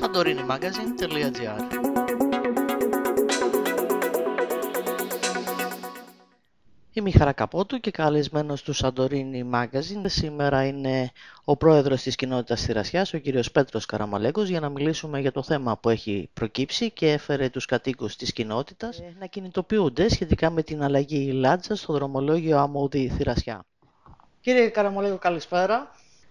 santorinimagazine.gr Είμαι η Χαρά Καπότου και καλεσμένος του Santorini Magazine. Σήμερα είναι ο πρόεδρος της κοινότητας Θηρασιάς, ο κύριος Πέτρος Καραμαλέκος, για να μιλήσουμε για το θέμα που έχει προκύψει και έφερε τους κατοίκους της κοινότητας να κινητοποιούνται σχετικά με την αλλαγή λάτζα στο δρομολόγιο Αμμούδη Θηρασιά. Κύριε Καραμαλέκο, καλησπέρα.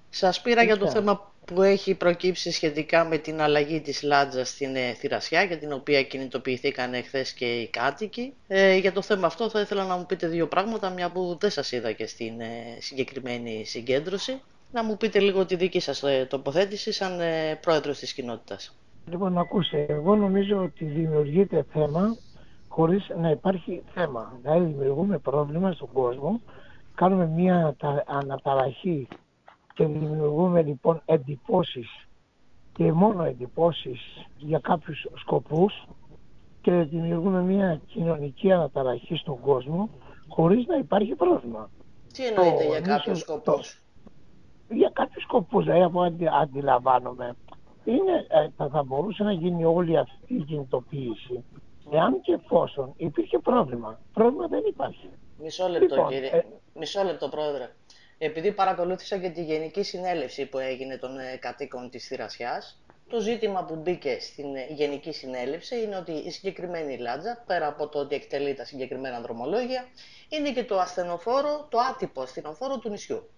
Σας πήρα για το θέμα που έχει προκύψει σχετικά με την αλλαγή της Λάτζας στην ε, Θηρασιά για την οποία κινητοποιηθήκαν χθες και οι κάτοικοι. Ε, για το θέμα αυτό θα ήθελα να μου πείτε δύο πράγματα μια που δεν σας είδα και στην ε, συγκεκριμένη συγκέντρωση. Να μου πείτε λίγο τη δική σας ε, τοποθέτηση σαν ε, πρόεδρος της κοινότητας. Λοιπόν, ακούστε, εγώ νομίζω ότι δημιουργείται θέμα χωρίς να υπάρχει θέμα. Δηλαδή δημιουργούμε πρόβλημα στον κόσμο, κάνουμε μια αναταραχή και δημιουργούμε λοιπόν εντυπώσεις και μόνο εντυπώσεις για κάποιους σκοπούς και δημιουργούμε μια κοινωνική αναταραχή στον κόσμο χωρίς να υπάρχει πρόβλημα. Τι εννοείται για κάποιους σκοπούς; για κάποιους σκοπούς, δηλαδή από αντι, αντιλαμβάνομαι. Είναι, ε, θα, θα μπορούσε να γίνει όλη αυτή η κινητοποίηση εάν και εφόσον υπήρχε πρόβλημα. Πρόβλημα δεν υπάρχει. Μισό λεπτό λοιπόν, κύριε. Ε, Μισό λεπτό πρόεδρε επειδή παρακολούθησα και τη Γενική Συνέλευση που έγινε των ε, κατοίκων της Θηρασιάς, το ζήτημα που μπήκε στην ε, Γενική Συνέλευση είναι ότι η συγκεκριμένη λάτζα, πέρα από το ότι εκτελεί τα συγκεκριμένα δρομολόγια, είναι και το ασθενοφόρο, το άτυπο ασθενοφόρο του νησιού.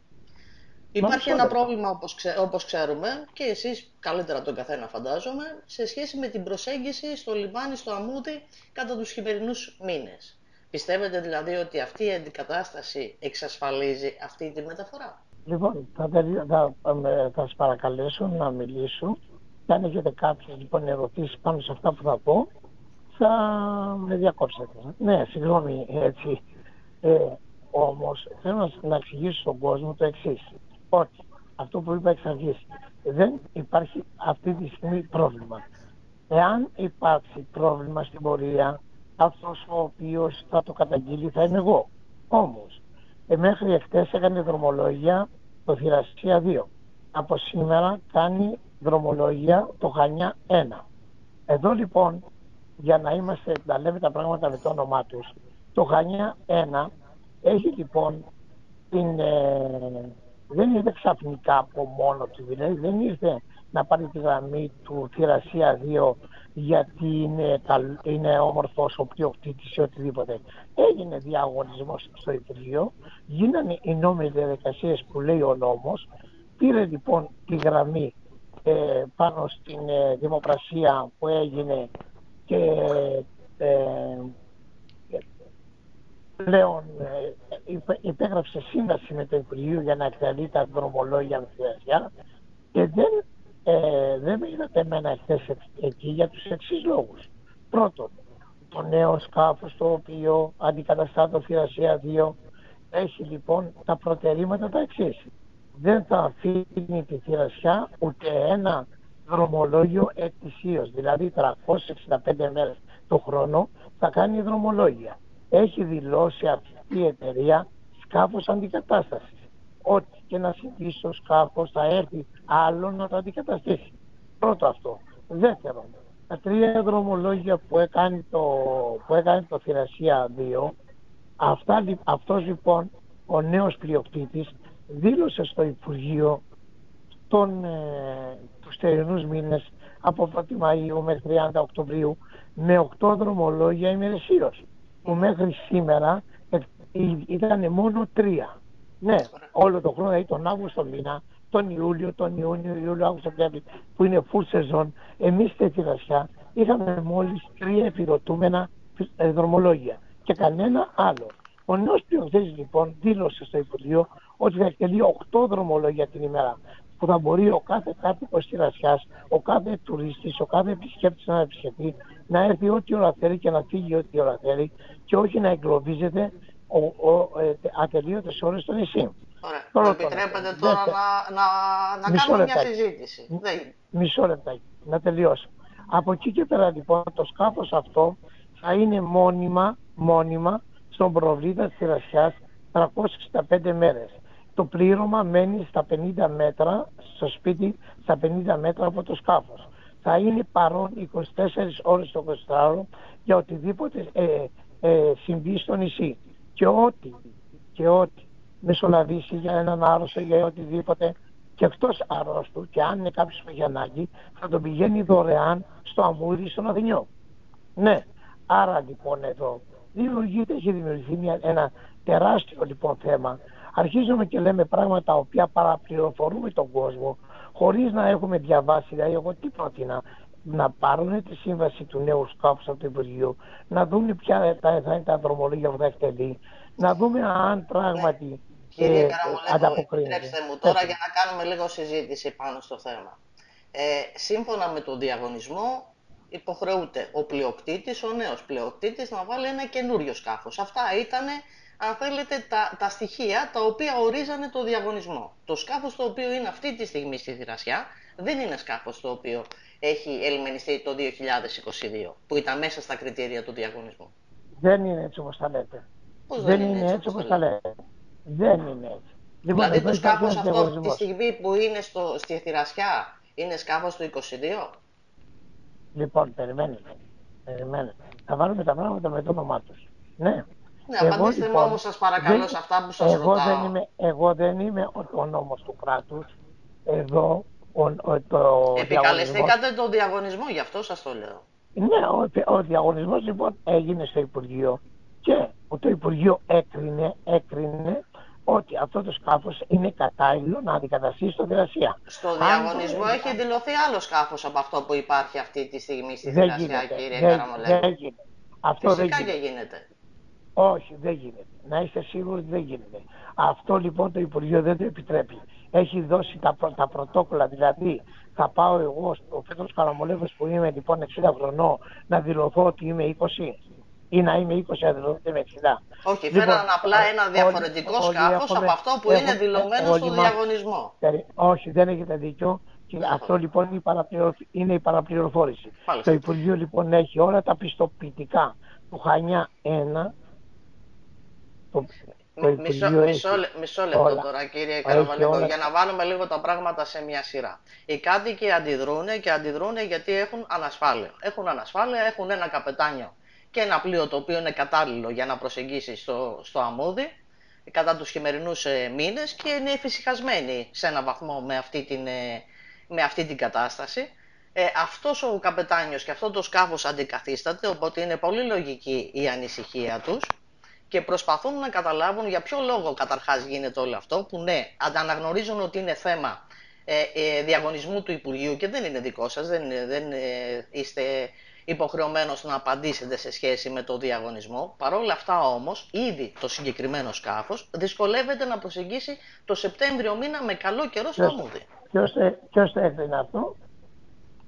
Υπάρχει ένα πρόβλημα όπως, όπως ξέρουμε και εσείς καλύτερα τον καθένα φαντάζομαι σε σχέση με την προσέγγιση στο λιμάνι, στο Αμούδι κατά τους χειμερινούς μήνες. Πιστεύετε δηλαδή ότι αυτή η αντικατάσταση εξασφαλίζει αυτή τη μεταφορά; Λοιπόν, θα, θα, θα σας παρακαλέσω να μιλήσω και αν έχετε κάποιες λοιπόν ερωτήσεις πάνω σε αυτά που θα πω θα με διακόψετε. Ναι, συγγνώμη έτσι. Ε, όμως θέλω να εξηγήσω στον κόσμο το εξής. Ότι αυτό που είπα εξ αρχής δεν υπάρχει αυτή τη στιγμή πρόβλημα. Εάν υπάρξει πρόβλημα στην πορεία αυτός ο οποίος θα το καταγγείλει θα είμαι εγώ. Όμως, ε, μέχρι εχθές έκανε δρομολόγια το Θηρασία 2. Από σήμερα κάνει δρομολόγια το Χανιά 1. Εδώ λοιπόν, για να είμαστε, να λέμε τα πράγματα με το όνομά τους, το Χανιά 1 έχει λοιπόν την, ε, δεν ήρθε ξαφνικά από μόνο του, δηλαδή δεν ήρθε να πάρει τη γραμμή του Θηρασία 2 γιατί είναι, είναι όμορφος ο πλειοκτήτης ή οτιδήποτε. Έγινε διαγωνισμός στο Υπουργείο, γίνανε οι νόμοι διαδικασίες που λέει ο νόμος, πήρε λοιπόν τη γραμμή ε, πάνω στην ε, δημοπρασία που έγινε και ε, πλέον ε, υπέγραψε σύμβαση με το Υπουργείο για να εκτελεί τα δρομολόγια και δεν ε, δεν με είδατε εμένα χθε εκεί για τους εξής λόγους. Πρώτον, το νέο σκάφος το οποίο αντικαταστά το Θηρασία 2 έχει λοιπόν τα προτερήματα τα εξής. Δεν θα αφήνει τη Θηρασιά ούτε ένα δρομολόγιο ετησίως, δηλαδή 365 μέρες το χρόνο θα κάνει δρομολόγια. Έχει δηλώσει αυτή η εταιρεία σκάφος αντικατάστασης ό,τι και να συμβεί στο σκάφο θα έρθει άλλο να το αντικαταστήσει. Πρώτο αυτό. Δεύτερον, τα τρία δρομολόγια που έκανε το, που έκανε το Θηρασία 2, αυτά, αυτός λοιπόν ο νέος πλειοκτήτης δήλωσε στο Υπουργείο τον, ε, τους τερινούς μήνες από 1η Μαΐου μέχρι 30 Οκτωβρίου με 8 δρομολόγια ημερησίως που μέχρι σήμερα ε, ήταν μόνο τρία. Ναι, όλο το χρόνο, δηλαδή τον Αύγουστο μήνα, τον Ιούλιο, τον Ιούνιο, Ιούλιο, Αύγουστο, Σεπτέμβριο, που είναι full season, εμείς στη Θηρασιά είχαμε μόλις τρία επιδοτούμενα ε, δρομολόγια και κανένα άλλο. Ο νέος πλειοκτήτης λοιπόν δήλωσε στο Υπουργείο ότι θα εκτελεί 8 δρομολόγια την ημέρα που θα μπορεί ο κάθε κάτοικος της Ρασιά, ο κάθε τουριστή, ο κάθε επισκέπτης να επισκεφτεί, να έρθει ό,τι ώρα θέλει και να φύγει ό,τι ώρα θέλει και όχι να εγκλωβίζεται ο, ο, ε, ατελείωτες ώρες στο νησί. Ωραία. Μου επιτρέπετε τώρα να, να, να κάνουμε μια συζήτηση. Μισό λεπτάκι, να τελειώσω. Από εκεί και πέρα λοιπόν το σκάφος αυτό θα είναι μόνιμα, μόνιμα στον προβλήτα της Ρασιάς 365 μέρες. το πλήρωμα μένει στα 50 μέτρα, στο σπίτι στα 50 μέτρα από το σκάφος. Θα είναι παρόν 24 ώρες το 24 για οτιδήποτε ε, ε, συμβεί στο νησί. Και ό,τι, και ό,τι μεσολαβήσει για έναν άρρωστο, για οτιδήποτε και εκτός αρρώστου και αν είναι κάποιος που έχει ανάγκη θα τον πηγαίνει δωρεάν στο αμμούδι στον Αθηνιό. Ναι, άρα λοιπόν εδώ δημιουργείται, έχει δημιουργηθεί μια, ένα τεράστιο λοιπόν θέμα. Αρχίζουμε και λέμε πράγματα τα οποία παραπληροφορούμε τον κόσμο χωρίς να έχουμε διαβάσει. Δηλαδή εγώ τι πρότεινα, να πάρουν τη σύμβαση του νέου σκάφους από το Υπουργείο, να δουν ποια θα είναι τα δρομολόγια που θα εκτελεί, να δούμε αν πράγματι Κύριε ε, Καραμολέκο, επιτρέψτε μου τώρα για να κάνουμε λίγο συζήτηση πάνω στο θέμα. Ε, σύμφωνα με τον διαγωνισμό, υποχρεούται ο πλειοκτήτης, ο νέος πλειοκτήτης, να βάλει ένα καινούριο σκάφος. Αυτά ήταν, αν θέλετε, τα, τα στοιχεία τα οποία ορίζανε το διαγωνισμό. Το σκάφος το οποίο είναι αυτή τη στιγμή στη Θηρασιά δεν είναι σκάφος το οποίο έχει ελμενιστεί το 2022, που ήταν μέσα στα κριτήρια του διαγωνισμού. Δεν είναι έτσι όπως τα λέτε. Πώς δεν, είναι, έτσι, έτσι όπως τα λέτε; Δεν είναι έτσι. Λοιπόν, δηλαδή το σκάφος αυτό τη στιγμή που είναι στο, στη Θηρασιά είναι σκάφος του 22. Λοιπόν, περιμένετε. Περιμένετε. Θα βάλουμε τα πράγματα με το όνομά τους. Ναι. Ναι, εγώ, απαντήστε λοιπόν, μου όμως σας παρακαλώ δεν, σε αυτά που σας εγώ ρωτάω. Δεν είμαι, εγώ δεν είμαι ο, ο νόμος του κράτους. Εδώ ο, ο, το Επικαλεστήκατε τον διαγωνισμό, γι' αυτό σας το λέω. Ναι, ο, ο διαγωνισμός λοιπόν έγινε στο Υπουργείο και το Υπουργείο έκρινε, έκρινε ότι αυτό το σκάφος είναι κατάλληλο να αντικαταστήσει στο Θηρασία. Στο διαγωνισμό έχει δηλωθεί άλλο σκάφος από αυτό που υπάρχει αυτή τη στιγμή στη Θηρασία, κύριε Καραμολέγου. Δεν γίνεται. Αυτό Φυσικά δεν και γίνεται. Όχι, δεν γίνεται. Να είστε σίγουροι ότι δεν γίνεται. Αυτό λοιπόν το Υπουργείο δεν το επιτρέπει. Έχει δώσει τα, τα πρωτόκολλα, δηλαδή θα πάω εγώ, ο Πέτρος Καραμολέγος που είμαι λοιπόν 60 χρονών, να δηλωθώ ότι είμαι 20 ή να είμαι 20 αδερφοί με 60. Όχι, λοιπόν, φέραν απλά ένα διαφορετικό σκάφος από αυτό που είναι δηλωμένο στο διαγωνισμό. Όχι, δεν έχετε δίκιο. Και αυτό λοιπόν είναι η, παραπληρο... είναι η παραπληροφόρηση. Το Υπουργείο λοιπόν έχει όλα τα πιστοποιητικά του Χανιά 1. Το, το μισό, μισό, μισό λεπτό όλα. τώρα κύριε Καραβαλικό για να βάλουμε λίγο τα πράγματα σε μια σειρά. Οι κάτοικοι αντιδρούν και αντιδρούν γιατί έχουν ανασφάλεια. Έχουν ανασφάλεια, έχουν ένα καπετάνιο και ένα πλοίο το οποίο είναι κατάλληλο για να προσεγγίσει στο, στο αμμούδι κατά τους χειμερινούς ε, μήνες και είναι εφησυχασμένοι σε ένα βαθμό με αυτή την, ε, με αυτή την κατάσταση. Ε, αυτός ο καπετάνιος και αυτός το σκάφος αντικαθίσταται, οπότε είναι πολύ λογική η ανησυχία τους και προσπαθούν να καταλάβουν για ποιο λόγο καταρχάς γίνεται όλο αυτό, που ναι, αναγνωρίζουν ότι είναι θέμα ε, ε, διαγωνισμού του Υπουργείου και δεν είναι δικό σας, δεν, δεν ε, είστε υποχρεωμένος να απαντήσετε σε σχέση με το διαγωνισμό. Παρ' όλα αυτά όμως, ήδη το συγκεκριμένο σκάφος δυσκολεύεται να προσεγγίσει το Σεπτέμβριο μήνα με καλό καιρό στο Αμμούδι. Ποιος το έφερε αυτό;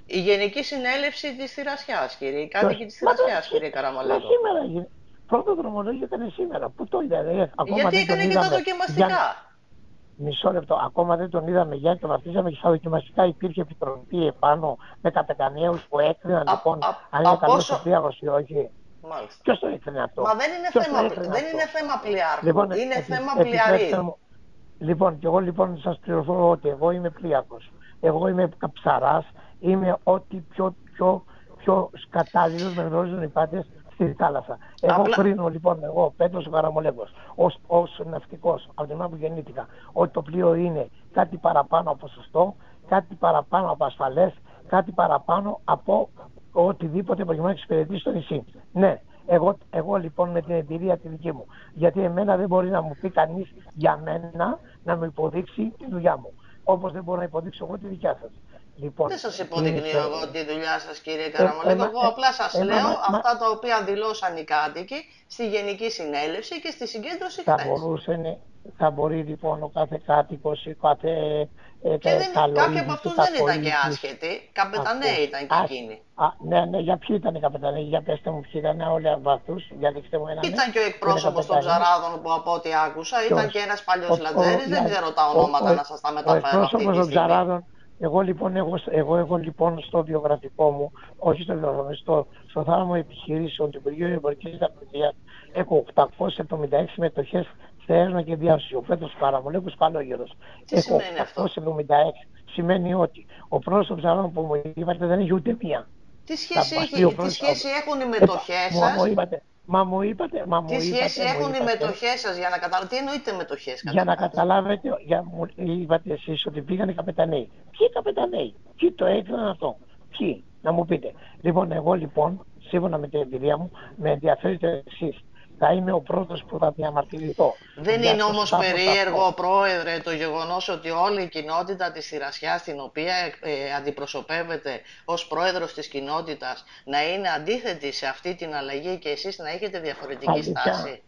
Η Γενική Συνέλευση της Θηρασιάς, κύριε. Η κάτοικοι της Θηρασιάς, κύριε Καραμαλέδο. Σήμερα Πρώτο δρομολόγιο ήταν σήμερα. Πού το είδατε, Γιατί έκανε και τα δοκιμαστικά. Μισό λεπτό. Ακόμα δεν τον είδαμε για το βαφτίζαμε και στα δοκιμαστικά υπήρχε επιτροπή επάνω με καπετανιέου που έκριναν λοιπόν αν είναι καλός ο πλοίο ή όχι. Ποιος το έκρινε αυτό; Μα δεν είναι, θέμα, δεν είναι θέμα πλοιάρχου. Λοιπόν, είναι επι, θέμα πλοιαρίου. Λοιπόν, και εγώ λοιπόν σας πληροφορώ ότι εγώ είμαι πλοίαρχο. Εγώ είμαι καψαρά. Είμαι ό,τι πιο, πιο, πιο κατάλληλο με γνωρίζουν οι πάτε στη θάλασσα. Εγώ Απλά... κρίνω λοιπόν, εγώ, Πέτρος Καραμολέγκος, ως ναυτικός, από την ώρα που γεννήθηκα, ότι το πλοίο είναι κάτι παραπάνω από σωστό, κάτι παραπάνω από ασφαλές, κάτι παραπάνω από οτιδήποτε προκειμένου να εξυπηρετήσει στο νησί. Ναι, εγώ, εγώ λοιπόν με την εμπειρία τη δική μου. Γιατί εμένα δεν μπορεί να μου πει κανείς για μένα να μου υποδείξει τη δουλειά μου. Όπως δεν μπορώ να υποδείξω εγώ τη δικιά σας. Λοιπόν, δεν σας υποδεικνύω εγώ τη δουλειά σας, κύριε ε, Καραμαλέκο. Εγώ απλά σας λέω αυτά τα οποία δηλώσαν οι κάτοικοι στη Γενική Συνέλευση και στη συγκέντρωση θα Μπορούσε, θα μπορεί λοιπόν ο κάθε κάτοικος ή κάθε. Ε, και δεν, κάποιοι από αυτούς δεν ήταν και άσχετοι. Καπεταναίοι ήταν και εκείνοι. Α, ναι, ναι, για ποιοι ήταν οι καπεταναίοι, για πετε μου ποιοι ήταν όλοι από αυτούς, για δείξτε μου έναν. Ήταν και ο εκπρόσωπος των Ψαράδων που από ό,τι άκουσα, ήταν και ένας παλιός λατζέρης, δεν ξέρω τα ονόματα να σας τα μεταφέρω. Ο εκπρόσωπος των Ψαράδων εγώ λοιπόν, εγώ, εγώ έχω λοιπόν στο βιογραφικό μου, όχι στο βιογραφικό, στο, στο θάλαμο επιχειρήσεων του Υπουργείου Εμπορικής Δαπανία, έχω 876 συμμετοχές Στέρνα και διάσωσης. Ο Πέτρος Καραμολέκος Καλόγερος. Τι Έχω σημαίνει αυτό; 876. Σημαίνει ότι ο πρώτος των ψαρών που μου είπατε δεν έχει ούτε μία. Τι σχέση, Θα έχει, παστεί ο τι πρώτος- σχέση έχουν οι Ε, μετοχές μα- σας, Μου είπατε, μα μου είπατε, μα μου τι είπατε, σχέση μου έχουν οι είπατε, μετοχές σας για να καταλάβετε, τι εννοείται μετοχές Για να καταρχάς; καταλάβετε, για, μου είπατε εσείς ότι πήγανε καπεταναίοι. Ποιοι καπεταναίοι, ποιοι το έκαναν αυτό, ποιοι, να μου πείτε. Λοιπόν, εγώ λοιπόν, σύμφωνα με την εμπειρία μου, με ενδιαφέρει το εξή. Θα είμαι ο πρώτος που θα διαμαρτυρηθώ. Δεν Για είναι το όμως σκάφος περίεργο, αυτό. πρόεδρε, το γεγονός ότι όλη η κοινότητα της Θηρασιάς, την οποία ε, αντιπροσωπεύετε ως πρόεδρος της κοινότητας, να είναι αντίθετη σε αυτή την αλλαγή και εσείς να έχετε διαφορετική Αλήθεια. στάση;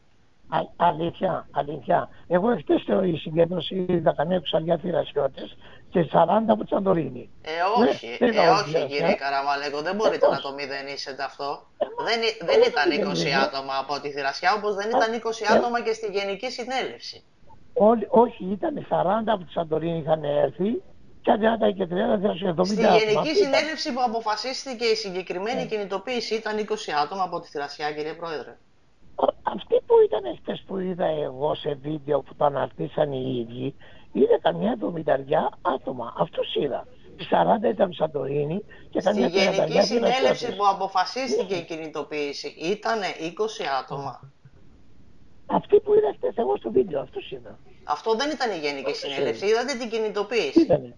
Α, αλήθεια, αλήθεια. Εγώ εχθές η συγκέντρωση είδα καμία κουσαλιά θηρασιώτες και 40 από Τσαντορίνη. Ε, Ναι, όχι, δεν ε, ήταν όχι όλη κύριε ε. Καραμαλέκο, δεν μπορείτε πώς. να το μηδενίσετε αυτό. Ε, Δεν, ή- μα, δεν όχι, ήταν δεν 20 είναι. άτομα από τη Θηρασιά, όπως δεν Ε, ήταν 20 ε. άτομα και στη Γενική Συνέλευση. Όλοι, όχι, ήταν 40 από τη Σαντορίνη είχαν έρθει και 30 και 30 θηρασιώτες. Στη 70 άτομα. Γενική Αυτή ήταν. Συνέλευση που αποφασίστηκε η συγκεκριμένη Ναι. κινητοποίηση ήταν 20 άτομα από τη Θηρασιά, κύριε Πρόεδρε. Ο- Αυτοί που ήταν χτες που είδα εγώ σε βίντεο που το αναρτήσαν οι ίδιοι, είδα καμιά εβδομηνταριά άτομα. Αυτούς είδα. Οι 40 ήταν Σαντορίνη και Στη καμιά Γενική τριανταριά Συνέλευση θηρασιώτες. που αποφασίστηκε η κινητοποίηση ήταν 20 άτομα. Αυτοί που είδα χτες εγώ στο βίντεο, αυτούς είδα. Αυτό δεν ήταν η Γενική Όχι. Συνέλευση, είδατε την Τι κινητοποίηση. ήτανε.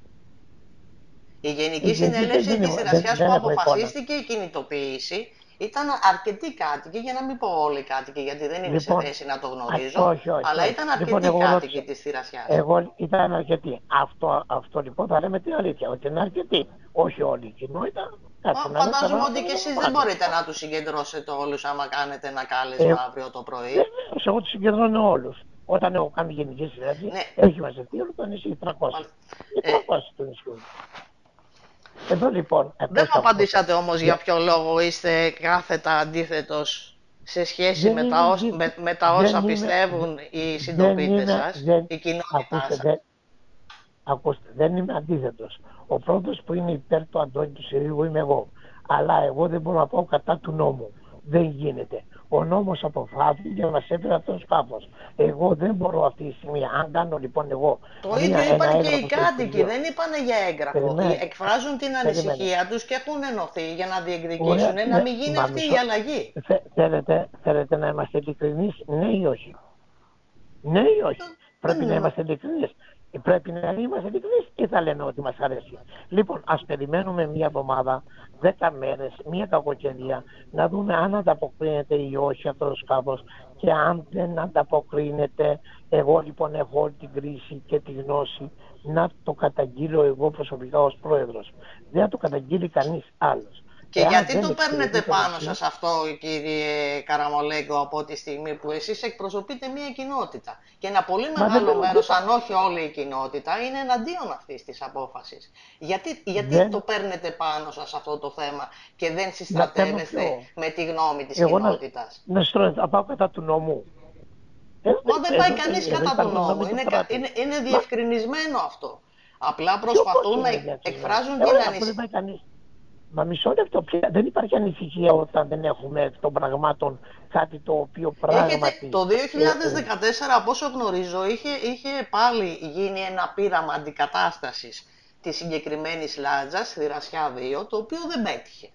Η Γενική Η Γενική Συνέλευση δεν της είναι- Θηρασιάς δεν- που δεν έχω εικόνα. αποφασίστηκε η κινητοποίηση ήταν αρκετοί κάτοικοι, για να μην πω όλοι κάτοικοι, γιατί δεν είμαι Λοιπόν, σε θέση να το α, γνωρίζω, όχι, όχι, αλλά όχι. ήταν Λοιπόν, αρκετοί εγώ κάτοικοι ρώτησα- της Θηρασιάς. Εγώ ήταν αρκετοί. Αυτό, αυτό λοιπόν θα λέμε την αλήθεια, ότι είναι αρκετοί. Όχι όλη η κοινότητα. Μα κάτσε να φαντάζομαι λέμε ότι τα και εσείς πράγματα. δεν μπορείτε να τους συγκεντρώσετε όλους άμα κάνετε ένα κάλεσμα Ε, αύριο το πρωί. Βεβαίως, εγώ τους συγκεντρώνω όλους. Όταν έχω κάνει γενική συνέλευση, Ναι. έχει μαζευτεί όλο το νησί 300. Μάλιστα. Οι Ε, 300 του νησιού. Εδώ λοιπόν. Δεν πώς μου θα- απαντήσατε όμως για Ναι. ποιο λόγο είστε κάθετα αντίθετος σε σχέση Δεν με είμαι τα, όσα, αντίθετος. με, με τα Δεν όσα είμαι- πιστεύουν οι δεν συντοπίτες είμαι- σας, δεν- η κοινότητά Ακούστε, σας. δεν, ακούστε, δεν είμαι αντίθετος. Ο πρώτος που είναι υπέρ του Αντώνη του Συρίγου είμαι εγώ. Αλλά εγώ δεν μπορώ να πάω κατά του νόμου. Δεν γίνεται. Ο νόμος αποφάσισε και μας έφερε αυτός το σκάφος. Εγώ δεν μπορώ αυτή τη στιγμή, αν κάνω λοιπόν εγώ... Το μία- ίδιο ένα είπαν και οι έγγραφο στο κάτοικοι, Υπουργείο. δεν είπαν για έγγραφο. Περιμένε. Εκφράζουν την Περιμένε. ανησυχία τους και έχουν ενωθεί για να διεκδικήσουν Ωραία, να ναι, μην γίνει μα αυτή η μισό- αλλαγή. Θε- θέλετε, θέλετε να είμαστε ειλικρινείς, ναι ή όχι; Ναι ή όχι; Πρέπει να είναι. είμαστε ειλικρινείς. Ε, Πρέπει να είμαστε ειλικρινείς ή θα λέμε ότι μας αρέσει. Λοιπόν, ας περιμένουμε μία εβδομάδα, δέκα μέρες, μία κακοκαιρία, να δούμε αν ανταποκρίνεται ή όχι αυτός το σκάφος και αν δεν ανταποκρίνεται, εγώ λοιπόν έχω όλη την κρίση και τη γνώση να το καταγγείλω εγώ προσωπικά ως πρόεδρος. Δεν θα το καταγγείλει κανείς άλλος. Και Εάν γιατί δεν το παίρνετε εξυπηρετεί το πάνω νησί, σας αυτό κύριε Καραμολέγκο από τη στιγμή που εσείς εκπροσωπείτε μια κοινότητα; Και ένα πολύ δεν μεγάλο το- μέρος, αν όχι όλη η κοινότητα, είναι εναντίον αυτής της απόφασης. Γιατί, γιατί Δεν- το παίρνετε πάνω σας αυτό το θέμα και δεν παίρνω συστρατεύεστε ποιο; με τη γνώμη της Εγώ να, κοινότητας; να στρώνω, να πάω κατά του νόμου. Ε, Μα δεν πάει εδώ- κανείς εδώ κατά υπάρχει του νόμου. νόμιμο Είναι, κα- κράτος. είναι, είναι Μα- διευκρινισμένο αυτό. Απλά Ποιο προσπαθούν πώς να είναι διευκρινισμένο. εκφράζουν Ε, την ωραία, αφού δεν ανησυχία. Πάει κανείς. Μα μισό λεπτό πια. Δεν υπάρχει ανησυχία όταν δεν έχουμε εκ των πραγμάτων κάτι το οποίο πράγματι... Έχετε, το 2014, από όσο γνωρίζω, είχε, είχε πάλι γίνει ένα πείραμα αντικατάστασης της συγκεκριμένης λάτζας, Θηρασιά 2, το οποίο δεν πέτυχε.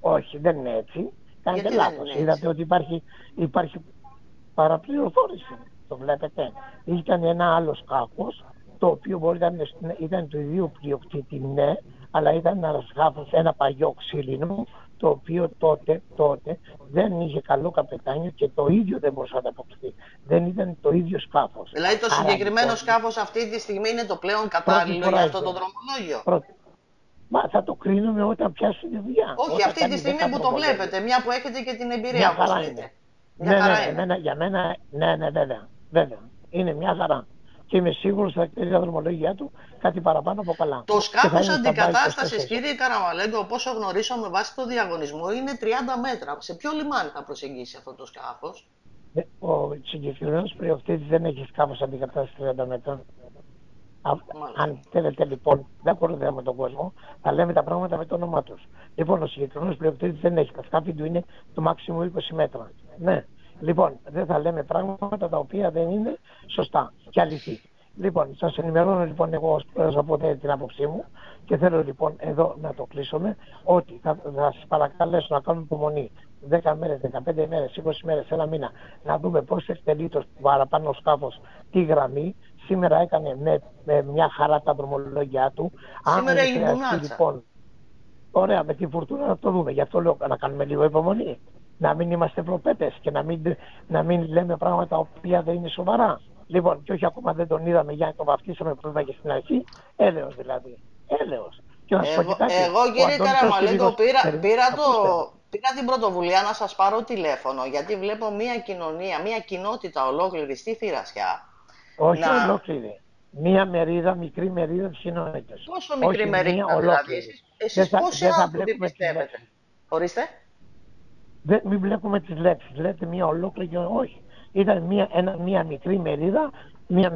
Όχι, δεν είναι έτσι. Κάνετε Γιατί δεν λάθος. είναι Είδατε έτσι; ότι υπάρχει, υπάρχει παραπληροφόρηση. Το βλέπετε. Ήταν ένα άλλο σκάφος, το οποίο μπορεί να είναι, ήταν του ιδίου πλειοκτήτη, ναι, αλλά ήταν ένας σκάφος, ένα παλιό ξύλινο, το οποίο τότε, τότε δεν είχε καλό καπετάνιο και το ίδιο δεν μπορούσε να ανταποκριθεί. Δεν ήταν το ίδιο σκάφος. Δηλαδή το Άρα, συγκεκριμένο λοιπόν, σκάφος αυτή τη στιγμή είναι το πλέον κατάλληλο φορά για αυτό το είναι. δρομολόγιο; πρώτη- Μα θα το κρίνουμε όταν πιάσει τη δουλειά. Όχι, Όταν αυτή κάνει τη στιγμή δέκα που το δρομολόγια. βλέπετε, μια που έχετε και την εμπειρία, Μια όπως χαρά λέτε. είναι. Μια ναι, χαρά ναι, είναι. εμένα, για μένα, ναι, ναι, βέβαια, βέβαια. Είναι μια χαρά. Και είμαι σίγουρος ότι θα εκτελεί τα δρομολόγια του κάτι παραπάνω από καλά. Το Και θα σκάφος είναι στα αντικατάστασης, μπάι 24. κύριε Καραμαλέγκο, όπως γνωρίζω με βάση το διαγωνισμό, είναι 30 μέτρα. Σε ποιο λιμάνι θα προσεγγίσει αυτό το σκάφος; Ε, Ο συγκεκριμένος πλειοκτήτης δεν έχει σκάφος αντικατάστασης 30 μέτρων. Α, Μάλιστα. αν θέλετε λοιπόν, δεν κοροϊδεύουμε τον κόσμο, θα λέμε τα πράγματα με το όνομά τους. Λοιπόν, ο συγκεκριμένος πλειοκτήτης δεν έχει. Τα σκάφη του είναι το μάξιμο 20 μέτρα. Ναι. Λοιπόν, δεν θα λέμε πράγματα τα οποία δεν είναι σωστά και αληθή. Λοιπόν, σας ενημερώνω λοιπόν εγώ ως πρόεδρος από την άποψή μου και θέλω λοιπόν εδώ να το κλείσουμε ότι θα, θα σας παρακαλέσω να κάνουμε υπομονή 10 μέρες, 15 μέρες, 20 μέρες, ένα μήνα να δούμε πώς εκτελεί το παραπάνω σκάφος τη γραμμή. Σήμερα έκανε με, με μια χαρά τα δρομολόγια του. Σήμερα η λοιπόν, Ωραία, με τη φουρτούνα να το δούμε. Γι' αυτό λέω να κάνουμε λίγο υπομονή. Να μην είμαστε προπέτες και να μην, να μην λέμε πράγματα τα οποία δεν είναι σοβαρά. Λοιπόν, και όχι ακόμα δεν τον είδαμε για να τον βαφτίσαμε που είπα και στην αρχή. Έλεος δηλαδή. Έλεος. Και να εγώ, εγώ κύριε Καραμαλέγκο πήρα, πήρα, το, πήρα την πρωτοβουλία να σας πάρω τηλέφωνο γιατί βλέπω μια κοινωνία, μια κοινότητα ολόκληρη στη Θηρασιά. Όχι να... ολόκληρη. Μία μερίδα, μικρή μερίδα της κοινότητας. Πόσο μικρή Όχι, μερίδα δηλαδή. Εσείς, εσείς πόσοι άνθρωποι πιστεύετε; Ορίστε. Δεν, μην βλέπουμε τις λέξεις. Λέτε μία ολόκληρη, όχι ήταν μια, ένα, μια μικρή μερίδα, μια,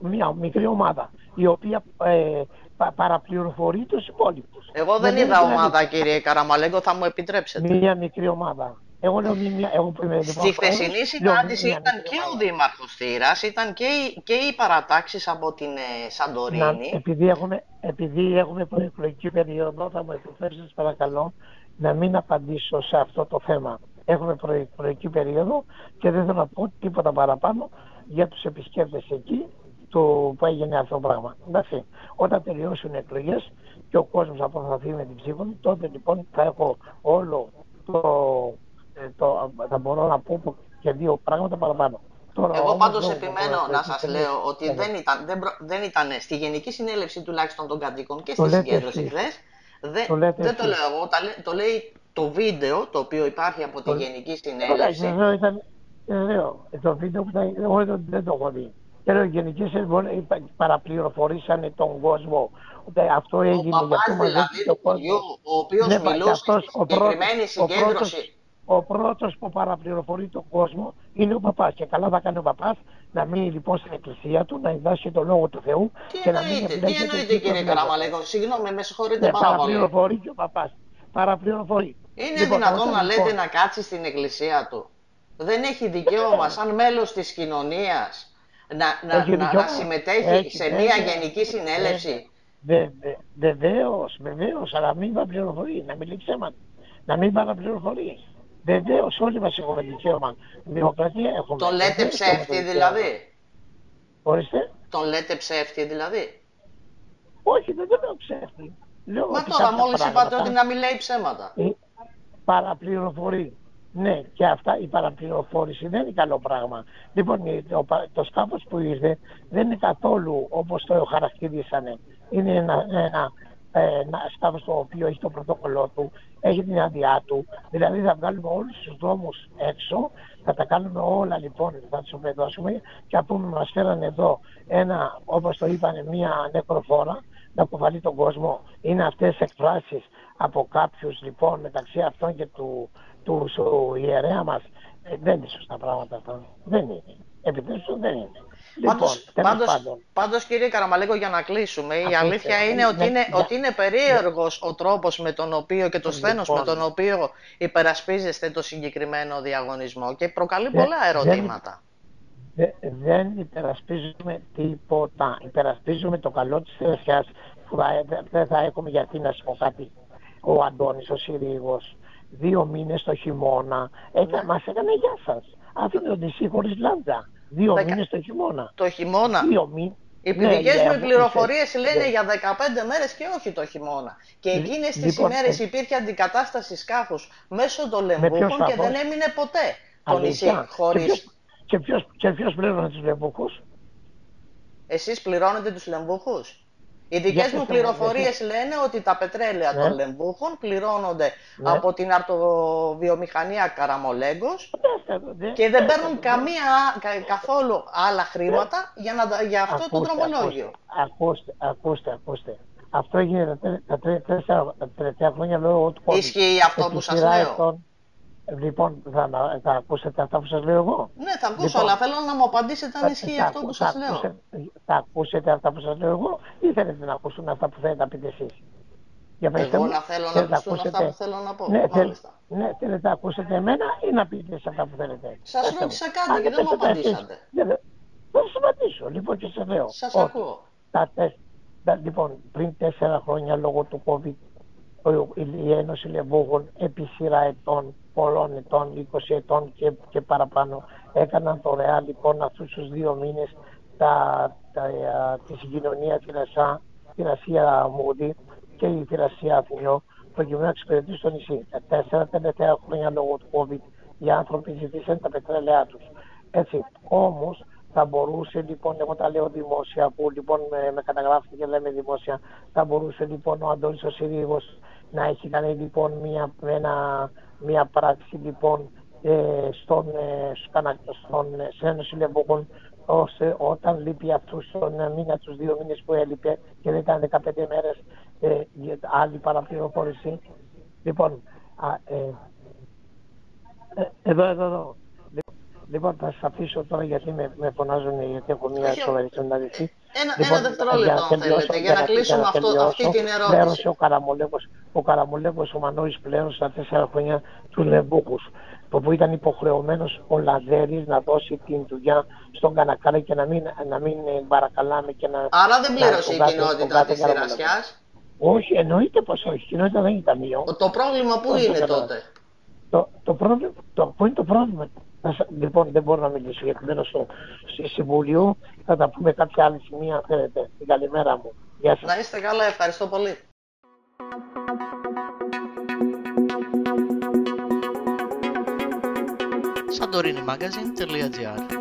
μια μικρή ομάδα η οποία ε, πα, παραπληροφορεί τους υπόλοιπους. Εγώ δεν, δεν είδα ομάδα κύριε Καραμαλέγκο, θα μου επιτρέψετε. Μια μικρή ομάδα. Εγώ λέω μια, εγώ που είμαι Στη χθεσινή συνάντηση ήταν και ο Δήμαρχος Θήρας, ήταν και, οι, και οι παρατάξεις από την ε, Σαντορίνη. Να, επειδή, έχουμε, επειδή έχουμε προεκλογική περίοδο, θα μου επιτρέψετε παρακαλώ να μην απαντήσω σε αυτό το θέμα έχουμε προεκλογική περίοδο και δεν θέλω να πω τίποτα παραπάνω για τους επισκέπτες εκεί το που έγινε αυτό το πράγμα. Εντάξει, όταν τελειώσουν οι εκλογές και ο κόσμος αποφαθεί με την ψήφο του, τότε λοιπόν θα έχω όλο το, ε, το θα μπορώ να πω και δύο πράγματα παραπάνω. Τώρα, Εγώ πάντως επιμένω να σας λέω ότι δεν ήταν, δεν, δεν ήταν στη Γενική Συνέλευση τουλάχιστον των κατοίκων και στη συγκέντρωση χθες. Δεν, το, δεν το λέω εγώ, το λέει το βίντεο το οποίο υπάρχει από τη Γενική Συνέλευση. Βεβαίω ήταν. Βεβαίω. Το βίντεο που θα, εγώ δεν το έχω δει. Και λέω Γενική Συνέλευση παραπληροφορήσανε τον κόσμο. Αυτό έγινε ο για αυτό δηλαδή, το κόσμος. Ο οποίος ναι, μιλούσε στην συγκεκριμένη συγκέντρωση. Ο πρώτος που παραπληροφορεί τον κόσμο είναι ο παπάς. Και καλά θα κάνει ο παπάς να μείνει λοιπόν στην εκκλησία του, να διδάσει το λόγο του Θεού. Τι και εννοείται, να μην τι εννοείται κύριε Καραμαλέκο, συγγνώμη, με συγχωρείτε ναι, πάρα πολύ. Παραπληροφορεί και ο παπάς. Παραπληροφορεί. Είναι λοιπόν, δυνατόν να λέτε λοιπόν... να κάτσει στην εκκλησία του; Δεν έχει δικαίωμα σαν μέλος της κοινωνίας να, να, να, να συμμετέχει έχει, σε μια γενική συνέλευση; Βεβαίως, βεβαίως, αλλά μην παραπληροφορείς, να μην λέει ψέματα. Να μην παραπληροφορείς. Βεβαίως, όλοι μας έχουμε δικαίωμα. Δημοκρατία έχουμε. Το λέτε ψεύτη δηλαδή; Ορίστε. Τον λέτε ψεύτη δηλαδή; Όχι, δεν το λέω ψεύτη. Λέω Μα τώρα μόλις είπατε ότι να μην λέει ψέματα. Ε, παραπληροφορεί. Ναι, και αυτά η παραπληροφόρηση δεν είναι καλό πράγμα. Λοιπόν, το, το σκάφος που ήρθε δεν είναι καθόλου όπως το χαρακτηρίσανε. Είναι ένα, ένα, ένα σκάφος το οποίο έχει το πρωτόκολλό του, έχει την άδειά του. Δηλαδή θα βγάλουμε όλους τους δρόμους έξω, θα τα κάνουμε όλα λοιπόν, θα τους οπεδώσουμε και από πούμε μας φέρανε εδώ ένα, όπως το είπανε, μια νεκροφόρα να αποβαλεί τον κόσμο. Είναι αυτές εκφράσεις από κάποιους λοιπόν μεταξύ αυτών και του, του, του ιερέα μας ε, δεν είναι σωστά πράγματα αυτά. Δεν είναι. Επιτέλους δεν είναι. Πάντως, λοιπόν, πάντως, πάντως, κύριε Καραμαλέκο για να κλείσουμε η αλήθεια είναι, ότι, είναι ναι, ότι είναι περίεργος ο τρόπος με τον οποίο και το σθένος με τον οποίο υπερασπίζεστε το συγκεκριμένο διαγωνισμό και προκαλεί πολλά ερωτήματα. Δεν, δεν υπερασπίζουμε τίποτα. Υπερασπίζουμε το καλό της Θεσιάς που δεν θα έχουμε γιατί να σου πω κάτι ο Αντώνης ο Συρίγος. Δύο μήνες το χειμώνα. Έκα, μας έκανε γεια σας. Άφηνε το νησί χωρίς λάντα δύο Δεκα... μήνες το χειμώνα το χειμώνα δύο μήνες οι πληθυντικέ ναι, μου πληροφορίες λένε ναι. για 15 μέρες και όχι το χειμώνα. Και εκείνες τις λοιπόν, ημέρες ε... υπήρχε αντικατάσταση σκάφους μέσω των λεμβούχων και δεν έμεινε ποτέ το νησί χωρί. Και ποιο πλήρωνε τους λεμβούχου. Εσείς πληρώνετε τους λεμβούχου. Οι δικές μου πληροφορίες λένε ότι τα πετρέλαια των ναι. λεμβούχων πληρώνονται ναι. από την αρτοβιομηχανία Καραμολέγκος ναι. και δεν παίρνουν καμία, καθόλου άλλα χρήματα για, να, για αυτό το δρομολόγιο. Ακούστε, ακούστε, ακούστε. Αυτό έγινε τα, τελευταία χρόνια λόγω του Ισχύει αυτό που σας λέω. Λοιπόν, θα, θα ακούσετε αυτά που σας λέω εγώ. Ναι, θα ακούσω, λοιπόν, αλλά θέλω να μου απαντήσετε αν ισχύει αυτό που σας λέω. θα ακούσετε αυτά που σας λέω εγώ ή θέλετε να ακούσουν αυτά που θέλετε να πείτε εσείς. Για Εγώ να θέλω να ακούσω αυτά που θέλω να πω. Ναι, θέλ, ναι, θέλετε να ακούσετε εμένα ή να πείτε σε αυτά που θέλετε. Σας ρώτησα κάτι και δεν μου απαντήσατε. Δεν σου απαντήσω, λοιπόν και σε λέω. Σας ακούω. Τα, τα, λοιπόν, πριν τέσσερα χρόνια λόγω του COVID η Ένωση Λεβούγων επί σειρά ετών, πολλών ετών, 20 ετών και, και παραπάνω έκαναν δωρεά λοιπόν αυτούς τους δύο μήνες τα, τα, τη συγκοινωνία την ΑΣΑ, την Ασία Μούντι και η υπηρεσία Αθηνιό προκειμένου να εξυπηρετήσει το νησί. Τα τέσσερα τελευταία χρόνια λόγω του COVID οι άνθρωποι ζητήσαν τα πετρέλαιά τους. Έτσι, όμως θα μπορούσε λοιπόν, εγώ τα λέω δημόσια, που λοιπόν με, με καταγράφει και λέμε δημόσια, θα μπορούσε λοιπόν ο Αντώνης ο Συρίγος να έχει κάνει λοιπόν μια, ένα, μια πράξη λοιπόν ε, στον, ε, στον, σε Ένωση Λεμπογών ώστε όταν λείπει αυτούς τον μήνα, τους δύο μήνες που έλειπε και δεν ήταν 15 μέρες ε, άλλη παραπληροφόρηση. Λοιπόν, α, ε, ε, εδώ, εδώ, εδώ. Λοιπόν, θα σας αφήσω τώρα γιατί με, με φωνάζουν γιατί έχω μια σοβαρή συνάντηση. Ένα, λοιπόν, ένα δευτερόλεπτο, αν θέλετε, για, να, κλείσουμε αυτό, αυτή την ερώτηση. Πλέρωσε ο Καραμολέγος, ο Καραμολέγος, ο Μανώης πλέον στα τέσσερα χρόνια του Λεμπούκους που ήταν υποχρεωμένος ο Λαδέρης να δώσει την δουλειά στον Κανακάλα και να μην, να μην παρακαλάμε και να... Άρα δεν πλήρωσε η κοινότητα της Τυρασιάς. Όχι, εννοείται πως όχι, η κοινότητα δεν ήταν μειό. Το πρόβλημα πού είναι τότε; Το, το πρόβλημα, το, πού είναι το πρόβλημα; Λοιπόν, δεν μπορώ να μιλήσω γιατί μένω στο, Συμβούλιο. Θα τα πούμε κάποια άλλη σημεία, αν θέλετε. Την καλημέρα μου. Γεια σας. Να είστε καλά, ευχαριστώ πολύ. santorinimagazine.gr